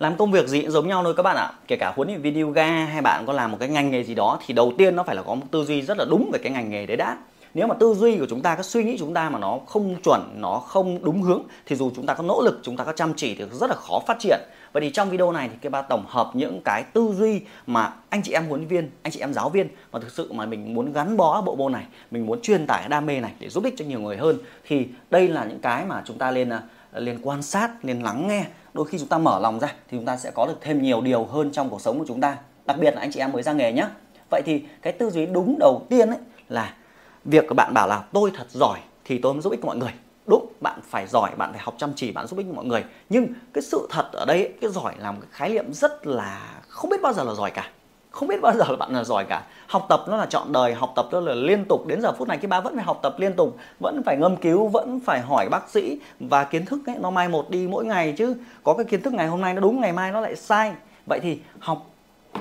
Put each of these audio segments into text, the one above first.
làm công việc gì cũng giống nhau thôi các bạn ạ. Kể cả huấn luyện video ga hay bạn có làm một cái ngành nghề gì đó, thì đầu tiên nó phải là có một tư duy rất là đúng về cái ngành nghề đấy đã. Nếu mà tư duy của chúng ta, cái suy nghĩ chúng ta mà nó không chuẩn, nó không đúng hướng, thì dù chúng ta có nỗ lực, chúng ta có chăm chỉ thì rất là khó phát triển. Vậy thì trong video này thì cái ba tổng hợp những cái tư duy mà anh chị em huấn luyện viên, anh chị em giáo viên mà thực sự mà mình muốn gắn bó bộ môn này, mình muốn truyền tải cái đam mê này để giúp ích cho nhiều người hơn, thì đây là những cái mà chúng ta nên à, nên quan sát, nên lắng nghe đôi khi chúng ta mở lòng ra thì chúng ta sẽ có được thêm nhiều điều hơn trong cuộc sống của chúng ta. Đặc biệt là anh chị em mới ra nghề nhé vậy thì cái tư duy đúng đầu tiên ấy là việc của bạn bảo là tôi thật giỏi thì tôi mới giúp ích mọi người. Đúng, bạn phải giỏi, bạn phải học chăm chỉ, bạn giúp ích mọi người. Nhưng cái sự thật ở đây cái giỏi là một cái khái niệm rất là không biết bao giờ là giỏi cả không biết bao giờ là bạn là giỏi cả. Học tập nó là chọn đời học tập nó là liên tục. Đến giờ phút này cái ba vẫn phải học tập liên tục vẫn phải ngâm cứu vẫn phải hỏi bác sĩ. Và kiến thức ấy nó mai một đi mỗi ngày chứ. Có cái kiến thức ngày hôm nay nó đúng ngày mai nó lại sai. Vậy thì học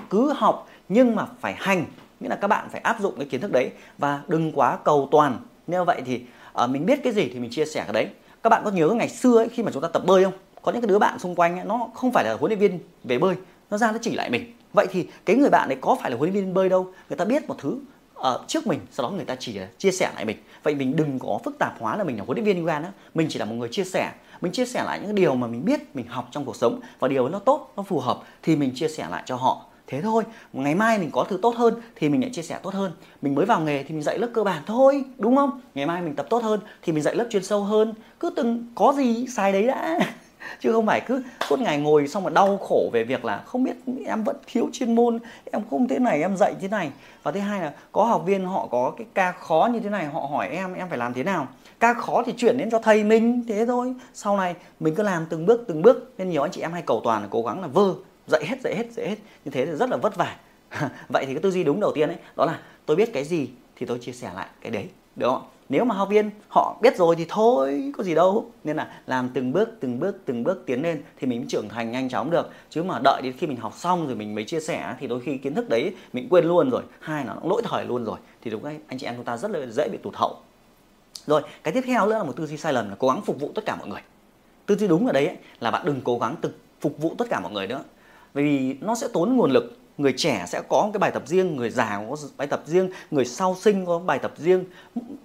cứ học nhưng mà phải hành. Nghĩa là các bạn phải áp dụng cái kiến thức đấy. Và đừng quá cầu toàn. Như vậy thì à, mình biết cái gì thì mình chia sẻ cái đấy. Các bạn có nhớ ngày xưa ấy, khi mà chúng ta tập bơi không? Có những cái đứa bạn xung quanh ấy, nó không phải là huấn luyện viên về bơi. Nó ra nó chỉ lại mình vậy thì cái người bạn đấy có phải là huấn luyện viên bơi đâu? Người ta biết một thứ ở trước mình, sau đó người ta chỉ chia sẻ lại mình. Vậy mình đừng có phức tạp hóa là mình là huấn luyện viên yoga nữa mình chỉ là một người chia sẻ. Mình chia sẻ lại những điều mà mình biết, mình học trong cuộc sống. Và điều nó tốt, nó phù hợp thì mình chia sẻ lại cho họ. Thế thôi, ngày mai mình có thứ tốt hơn thì mình lại chia sẻ tốt hơn. Mình mới vào nghề thì mình dạy lớp cơ bản thôi, đúng không? Ngày mai mình tập tốt hơn thì mình dạy lớp chuyên sâu hơn. Cứ từng có gì sai đấy đã chứ không phải cứ suốt ngày ngồi xong mà đau khổ về việc là không biết em vẫn thiếu chuyên môn, em không thế này, em dạy thế này. Và thứ hai là có học viên họ có cái ca khó như thế này, họ hỏi em em phải làm thế nào? Ca khó thì chuyển đến cho thầy mình, thế thôi. Sau này mình cứ làm từng bước từng bước. Nên nhiều anh chị em hay cầu toàn là cố gắng là vơ dạy hết dạy hết dạy hết. Như thế thì rất là vất vả. Vậy thì cái tư duy đúng đầu tiên ấy, đó là tôi biết cái gì thì tôi chia sẻ lại cái đấy, được không nếu mà học viên họ biết rồi thì thôi có gì đâu. Nên là làm từng bước từng bước từng bước tiến lên thì mình trưởng thành nhanh chóng được. Chứ mà đợi đến khi mình học xong rồi mình mới chia sẻ thì đôi khi kiến thức đấy mình quên luôn rồi. Hai là nó lỗi thời luôn rồi. Thì đúng đấy anh chị em chúng ta rất là dễ bị tụt hậu. Rồi cái tiếp theo nữa là một tư duy sai lầm là cố gắng phục vụ tất cả mọi người. Tư duy đúng ở đấy ấy, là bạn đừng cố gắng tự phục vụ tất cả mọi người nữa. Vì nó sẽ tốn nguồn lực người trẻ sẽ có một cái bài tập riêng, người già có bài tập riêng, người sau sinh có bài tập riêng.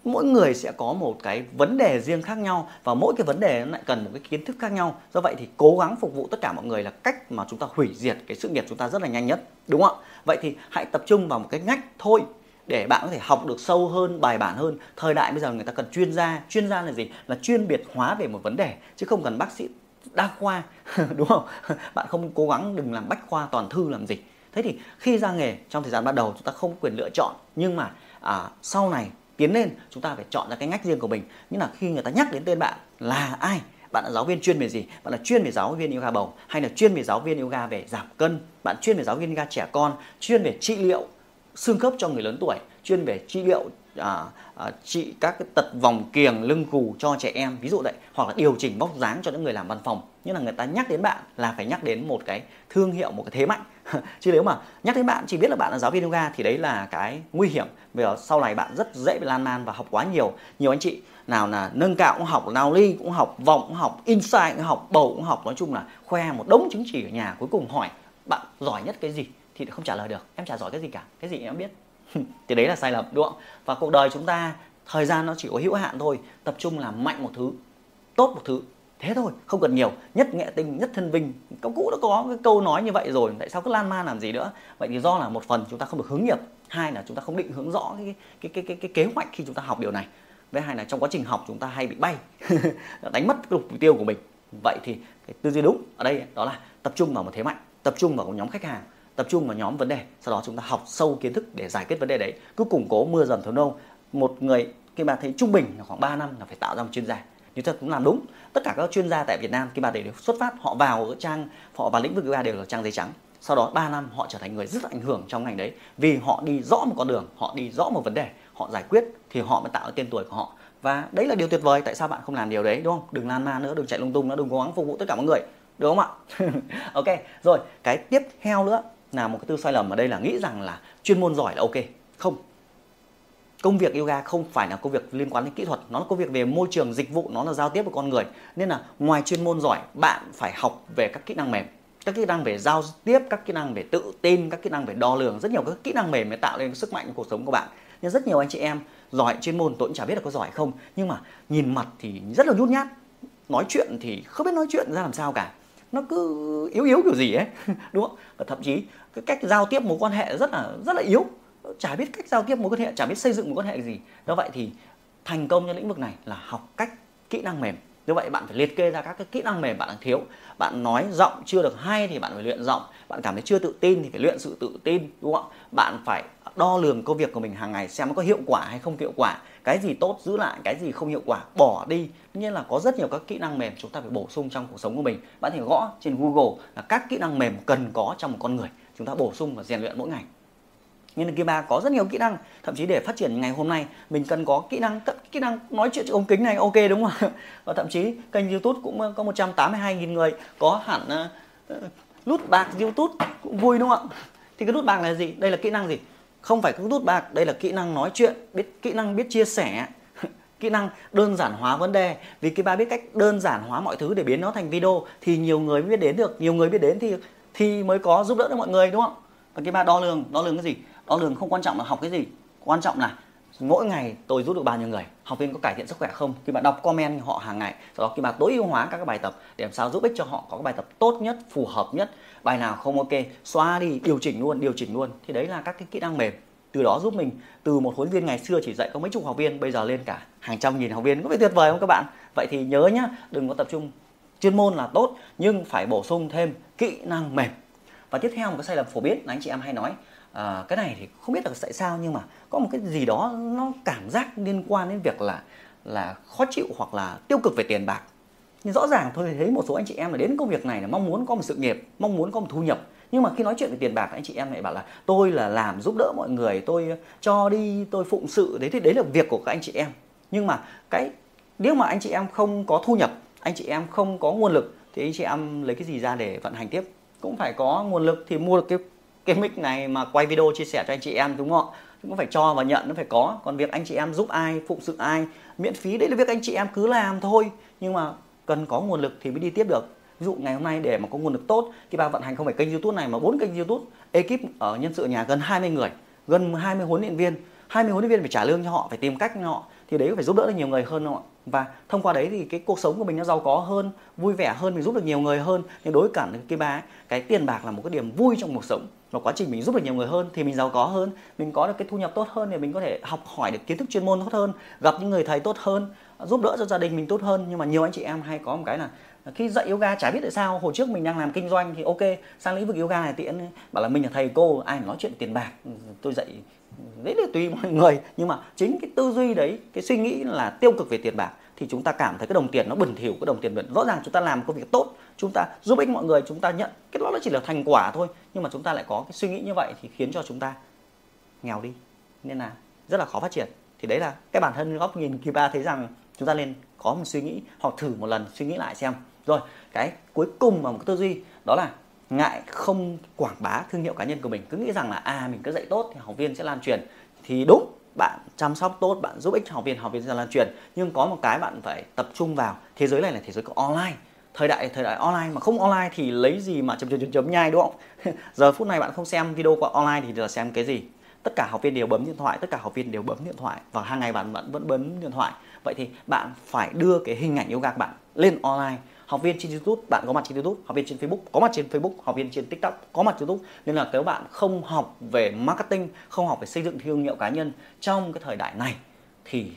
Mỗi người sẽ có một cái vấn đề riêng khác nhau và mỗi cái vấn đề nó lại cần một cái kiến thức khác nhau. Do vậy thì cố gắng phục vụ tất cả mọi người là cách mà chúng ta hủy diệt cái sự nghiệp chúng ta rất là nhanh nhất, đúng không ạ? Vậy thì hãy tập trung vào một cái ngách thôi để bạn có thể học được sâu hơn, bài bản hơn. Thời đại bây giờ người ta cần chuyên gia. Chuyên gia là gì? Là chuyên biệt hóa về một vấn đề, chứ không cần bác sĩ đa khoa, đúng không? Bạn không cố gắng đừng làm bách khoa toàn thư làm gì thế thì khi ra nghề trong thời gian ban đầu chúng ta không có quyền lựa chọn nhưng mà à, sau này tiến lên chúng ta phải chọn ra cái ngách riêng của mình. Nhưng là khi người ta nhắc đến tên bạn là ai? Bạn là giáo viên chuyên về gì? Bạn là chuyên về giáo viên yoga bầu hay là chuyên về giáo viên yoga về giảm cân? Bạn chuyên về giáo viên yoga trẻ con chuyên về trị liệu xương khớp cho người lớn tuổi chuyên về trị liệu à, à, trị các cái tật vòng kiềng lưng cù cho trẻ em ví dụ vậy hoặc là điều chỉnh vóc dáng cho những người làm văn phòng. Nhưng là người ta nhắc đến bạn là phải nhắc đến một cái thương hiệu một cái thế mạnh. chứ nếu mà nhắc đến bạn, chỉ biết là bạn là giáo viên yoga thì đấy là cái nguy hiểm. Vì sau này bạn rất dễ bị lan man và học quá nhiều. Nhiều anh chị nào là nâng cao cũng học, nào ly cũng học, vọng cũng học, insight cũng học, bầu cũng học, nói chung là khoe một đống chứng chỉ ở nhà cuối cùng hỏi, bạn giỏi nhất cái gì? Thì không trả lời được. Em chả giỏi cái gì cả, cái gì em biết? Thì đấy là sai lầm, đúng không? Và cuộc đời chúng ta, thời gian nó chỉ có hữu hạn thôi. Tập trung làm mạnh một thứ, tốt một thứ thế thôi không cần nhiều. Nhất nghệ tinh nhất thân vinh. Câu cũ đã có cái câu nói như vậy rồi tại sao cứ lan man làm gì nữa? Vậy thì do là một phần chúng ta không được hướng nghiệp hai là chúng ta không định hướng rõ cái cái cái cái, cái kế hoạch khi chúng ta học điều này. Với hai là trong quá trình học chúng ta hay bị bay đánh mất cái mục tiêu của mình. Vậy thì cái tư duy đúng ở đây đó là tập trung vào một thế mạnh tập trung vào một nhóm khách hàng tập trung vào nhóm vấn đề. Sau đó chúng ta học sâu kiến thức để giải quyết vấn đề đấy. Cứ củng cố mưa dầm thấm nâu. Một người khi bạn thấy trung bình là khoảng 3 năm là phải tạo ra một chuyên gia như thật cũng làm đúng. Tất cả các chuyên gia tại Việt Nam khi bà đều xuất phát, họ vào ở trang, họ vào lĩnh vực ba đều là trang giấy trắng. Sau đó 3 năm họ trở thành người rất ảnh hưởng trong ngành đấy vì họ đi rõ một con đường, họ đi rõ một vấn đề, họ giải quyết thì họ mới tạo tên tuổi của họ. Và đấy là điều tuyệt vời, tại sao bạn không làm điều đấy, đúng không? Đừng lan man nữa, đừng chạy lung tung nữa, đừng cố gắng phục vụ tất cả mọi người, đúng không ạ? Ok, rồi, cái tiếp theo nữa là một cái tư sai lầm ở đây là nghĩ rằng là chuyên môn giỏi là ok. Không công việc yoga không phải là công việc liên quan đến kỹ thuật, nó là công việc về môi trường, dịch vụ, nó là giao tiếp với con người. Nên là ngoài chuyên môn giỏi, bạn phải học về các kỹ năng mềm. Các kỹ năng về giao tiếp, các kỹ năng về tự tin, các kỹ năng về đo lường, rất nhiều các kỹ năng mềm để tạo nên sức mạnh của cuộc sống của bạn. Nhưng rất nhiều anh chị em giỏi chuyên môn, tôi cũng chả biết là có giỏi không, nhưng mà nhìn mặt thì rất là nhút nhát. Nói chuyện thì không biết nói chuyện ra làm sao cả. Nó cứ yếu yếu kiểu gì ấy, đúng không? Và thậm chí cái cách giao tiếp, mối quan hệ rất là rất là yếu chả biết cách giao tiếp mối quan hệ, chả biết xây dựng mối quan hệ gì. Do vậy thì thành công trong lĩnh vực này là học cách kỹ năng mềm. Như vậy bạn phải liệt kê ra các cái kỹ năng mềm bạn đang thiếu. Bạn nói giọng chưa được hay thì bạn phải luyện giọng. Bạn cảm thấy chưa tự tin thì phải luyện sự tự tin, đúng không ạ? Bạn phải đo lường công việc của mình hàng ngày xem nó có hiệu quả hay không hiệu quả. Cái gì tốt giữ lại, cái gì không hiệu quả, bỏ đi. Như là có rất nhiều các kỹ năng mềm chúng ta phải bổ sung trong cuộc sống của mình. Bạn thể gõ trên google là các kỹ năng mềm cần có trong một con người. Chúng ta bổ sung và rèn luyện mỗi ngày nên kia ba có rất nhiều kỹ năng thậm chí để phát triển ngày hôm nay mình cần có kỹ năng kỹ năng nói chuyện ống kính này ok đúng không và thậm chí kênh youtube cũng có 182.000 người có hẳn uh, nút bạc youtube cũng vui đúng không ạ? Thì cái nút bạc là gì? Đây là kỹ năng gì? Không phải cái nút bạc đây là kỹ năng nói chuyện biết kỹ năng biết chia sẻ. Kỹ năng đơn giản hóa vấn đề. Vì cái ba biết cách đơn giản hóa mọi thứ để biến nó thành video thì nhiều người mới biết đến được. Nhiều người biết đến thì thì mới có giúp đỡ được mọi người đúng không và cái ba đo lường đo lường cái gì? Đo lường không quan trọng là học cái gì. Quan trọng là mỗi ngày tôi giúp được bao nhiêu người. Học viên có cải thiện sức khỏe không? Khi bạn đọc comment họ hàng ngày, sau đó khi bạn tối ưu hóa các cái bài tập để làm sao giúp ích cho họ có cái bài tập tốt nhất, phù hợp nhất, bài nào không ok, xóa đi, điều chỉnh luôn, điều chỉnh luôn. Thì đấy là các cái kỹ năng mềm. Từ đó giúp mình từ một huấn viên ngày xưa chỉ dạy có mấy chục học viên, bây giờ lên cả hàng trăm nghìn học viên. Có phải tuyệt vời không các bạn? Vậy thì nhớ nhá, đừng có tập trung chuyên môn là tốt, nhưng phải bổ sung thêm kỹ năng mềm và tiếp theo một cái sai lầm phổ biến là anh chị em hay nói à, cái này thì không biết là tại sao nhưng mà có một cái gì đó nó cảm giác liên quan đến việc là là khó chịu hoặc là tiêu cực về tiền bạc. Nhưng rõ ràng tôi thấy một số anh chị em là đến công việc này là mong muốn có một sự nghiệp mong muốn có một thu nhập. Nhưng mà khi nói chuyện về tiền bạc anh chị em lại bảo là tôi là làm giúp đỡ mọi người tôi cho đi tôi phụng sự. Đấy thì đấy là việc của các anh chị em. Nhưng mà cái nếu mà anh chị em không có thu nhập anh chị em không có nguồn lực thì anh chị em lấy cái gì ra để vận hành tiếp? Cũng phải có nguồn lực thì mua được cái cái mic này mà quay video chia sẻ cho anh chị em, đúng không ạ? Cũng phải cho và nhận nó phải có. Còn việc anh chị em giúp ai phụng sự ai, miễn phí, đấy là việc anh chị em cứ làm thôi. Nhưng mà cần có nguồn lực thì mới đi tiếp được. Ví dụ ngày hôm nay để mà có nguồn lực tốt thì ba vận hành không phải kênh youtube này mà bốn kênh youtube, ekip ở nhân sự nhà gần 20 người, gần 20 huấn luyện viên. 20 huấn luyện viên phải trả lương cho họ, phải tìm cách cho họ. Thì đấy phải giúp đỡ được nhiều người hơn không ạ? Và thông qua đấy thì cái cuộc sống của mình nó giàu có hơn, vui vẻ hơn, mình giúp được nhiều người hơn. Nhưng đối với cả cái ba cái tiền bạc là một cái điểm vui trong cuộc sống. Và quá trình mình giúp được nhiều người hơn thì mình giàu có hơn, mình có được cái thu nhập tốt hơn để mình có thể học hỏi được kiến thức chuyên môn tốt hơn, gặp những người thầy tốt hơn, giúp đỡ cho gia đình mình tốt hơn. Nhưng mà nhiều anh chị em hay có một cái là khi dạy yoga chả biết tại sao, hồi trước mình đang làm kinh doanh thì ok, sang lĩnh vực yoga này tiện bảo là mình là thầy cô, ai nói chuyện tiền bạc. Tôi dạy đấy là tùy mọi người, nhưng mà chính cái tư duy đấy, cái suy nghĩ là tiêu cực về tiền bạc thì chúng ta cảm thấy cái đồng tiền nó bẩn thỉu, cái đồng tiền bẩn, rõ ràng chúng ta làm công việc tốt, chúng ta giúp ích mọi người, chúng ta nhận, cái đó nó chỉ là thành quả thôi, nhưng mà chúng ta lại có cái suy nghĩ như vậy thì khiến cho chúng ta nghèo đi. Nên là rất là khó phát triển. Thì đấy là cái bản thân góc nhìn kỳ ba thấy rằng chúng ta nên có một suy nghĩ, hoặc thử một lần suy nghĩ lại xem. Rồi, cái cuối cùng mà một cái tư duy đó là ngại không quảng bá thương hiệu cá nhân của mình, cứ nghĩ rằng là à mình cứ dạy tốt thì học viên sẽ lan truyền. Thì đúng, bạn chăm sóc tốt, bạn giúp ích cho học viên học viên sẽ lan truyền. Nhưng có một cái bạn phải tập trung vào, thế giới này là thế giới của online. Thời đại thời đại online mà không online thì lấy gì mà chấm chấm chấm chấm nhai, đúng không? Giờ phút này bạn không xem video qua online thì là xem cái gì? Tất cả học viên đều bấm điện thoại, tất cả học viên đều bấm điện thoại và hàng ngày bạn vẫn vẫn bấm điện thoại. Vậy thì bạn phải đưa cái hình ảnh yoga của bạn lên online học viên trên YouTube, bạn có mặt trên YouTube. Học viên trên Facebook, có mặt trên Facebook. Học viên trên TikTok, có mặt trên YouTube. Nên là nếu bạn không học về marketing, không học về xây dựng thương hiệu cá nhân trong cái thời đại này, thì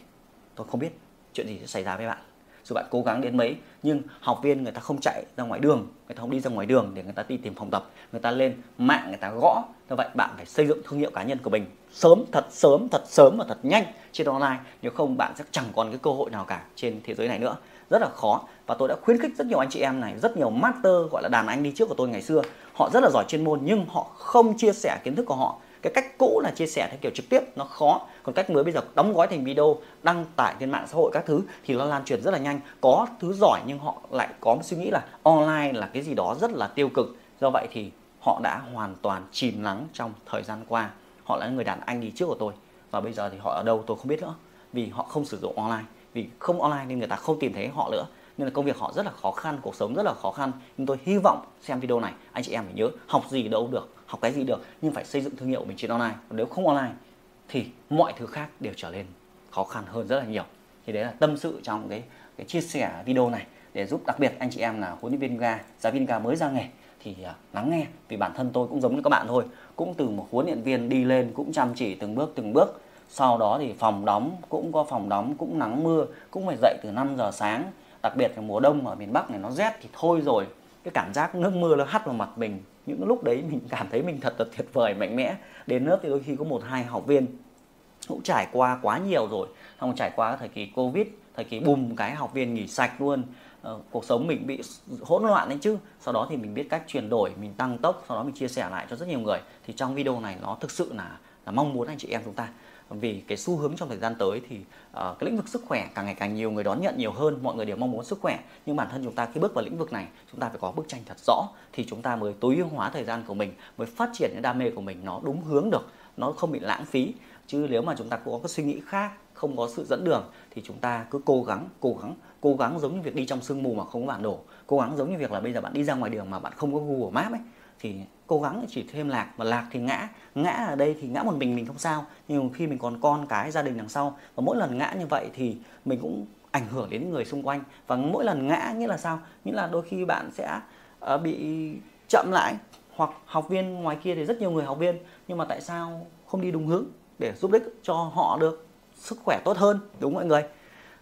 tôi không biết chuyện gì sẽ xảy ra với bạn dù bạn cố gắng đến mấy, nhưng học viên người ta không chạy ra ngoài đường, người ta không đi ra ngoài đường để người ta đi tìm phòng tập. Người ta lên mạng người ta gõ. Như vậy bạn phải xây dựng thương hiệu cá nhân của mình sớm, thật sớm thật sớm và thật nhanh trên online. Nếu không, bạn sẽ chẳng còn cái cơ hội nào cả trên thế giới này nữa. Rất là khó. Và tôi đã khuyến khích rất nhiều anh chị em này, rất nhiều master, gọi là đàn anh đi trước của tôi ngày xưa. Họ rất là giỏi chuyên môn, nhưng họ không chia sẻ kiến thức của họ cái cách cũ là chia sẻ theo kiểu trực tiếp, nó khó. Còn cách mới bây giờ đóng gói thành video, đăng tải trên mạng xã hội các thứ thì nó lan truyền rất là nhanh. Có thứ giỏi nhưng họ lại có một suy nghĩ là online là cái gì đó rất là tiêu cực. Do vậy thì họ đã hoàn toàn chìm lắng trong thời gian qua. Họ là người đàn anh đi trước của tôi và bây giờ thì họ ở đâu tôi không biết nữa. Vì họ không sử dụng online, vì không online nên người ta không tìm thấy họ nữa. Nên là công việc họ rất là khó khăn, cuộc sống rất là khó khăn. Nhưng tôi hy vọng xem video này, anh chị em phải nhớ, học gì đâu được học cái gì được, nhưng phải xây dựng thương hiệu của mình trên online. Còn nếu không online thì mọi thứ khác đều trở nên khó khăn hơn rất là nhiều. Thì đấy là tâm sự trong cái cái chia sẻ video này. Để giúp đặc biệt anh chị em là huấn luyện viên ga giáo viên ga mới ra nghề thì à, lắng nghe. Vì bản thân tôi cũng giống như các bạn thôi, cũng từ một huấn luyện viên đi lên, cũng chăm chỉ từng bước từng bước. Sau đó thì phòng đóng cũng có phòng đóng, cũng nắng mưa, cũng phải dậy từ 5 giờ sáng. Đặc biệt là mùa đông ở miền Bắc này nó rét thì thôi rồi. Cái cảm giác nước mưa nó hắt vào mặt mình những lúc đấy mình cảm thấy mình thật là tuyệt vời mạnh mẽ. Đến lớp thì đôi khi có một hai học viên cũng trải qua quá nhiều rồi. Không trải qua thời kỳ covid thời kỳ bùm cái học viên nghỉ sạch luôn. Ờ, cuộc sống mình bị hỗn loạn đấy chứ. Sau đó thì mình biết cách chuyển đổi mình tăng tốc sau đó mình chia sẻ lại cho rất nhiều người. Thì trong video này nó thực sự là là mong muốn anh chị em chúng ta vì cái xu hướng trong thời gian tới thì uh, cái lĩnh vực sức khỏe càng ngày càng nhiều người đón nhận nhiều hơn mọi người đều mong muốn sức khỏe. Nhưng bản thân chúng ta khi bước vào lĩnh vực này chúng ta phải có bức tranh thật rõ thì chúng ta mới tối ưu hóa thời gian của mình mới phát triển cái đam mê của mình nó đúng hướng được nó không bị lãng phí. Chứ nếu mà chúng ta có cái suy nghĩ khác không có sự dẫn đường thì chúng ta cứ cố gắng cố gắng cố gắng giống như việc đi trong sương mù mà không có bản đồ. Cố gắng giống như việc là bây giờ bạn đi ra ngoài đường mà bạn không có Google map ấy thì cố gắng chỉ thêm lạc và lạc thì ngã. Ngã ở đây thì ngã một mình mình không sao nhưng khi mình còn con cái gia đình đằng sau và mỗi lần ngã như vậy thì mình cũng ảnh hưởng đến người xung quanh. Và mỗi lần ngã nghĩa là sao? Nghĩa là đôi khi bạn sẽ uh, bị chậm lại hoặc học viên ngoài kia thì rất nhiều người học viên nhưng mà tại sao không đi đúng hướng để giúp ích cho họ được sức khỏe tốt hơn? Đúng mọi người?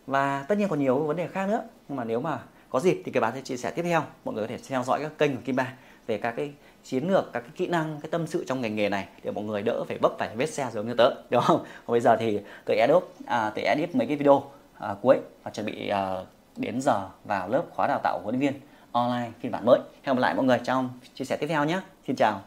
Và tất nhiên còn nhiều vấn đề khác nữa nhưng mà nếu mà có dịp thì các bạn sẽ chia sẻ tiếp theo. Mọi người có thể theo dõi các kênh của Kim Ba về các cái chiến lược các cái kỹ năng cái tâm sự trong ngành nghề này để mọi người đỡ phải bấp phải vết xe giống như tớ đúng không? Còn bây giờ thì tớ edit à, tớ edit mấy cái video à, cuối và chuẩn bị à, đến giờ vào lớp khóa đào tạo huấn luyện viên online phiên bản mới. Hẹn gặp lại mọi người trong chia sẻ tiếp theo nhé. Xin chào.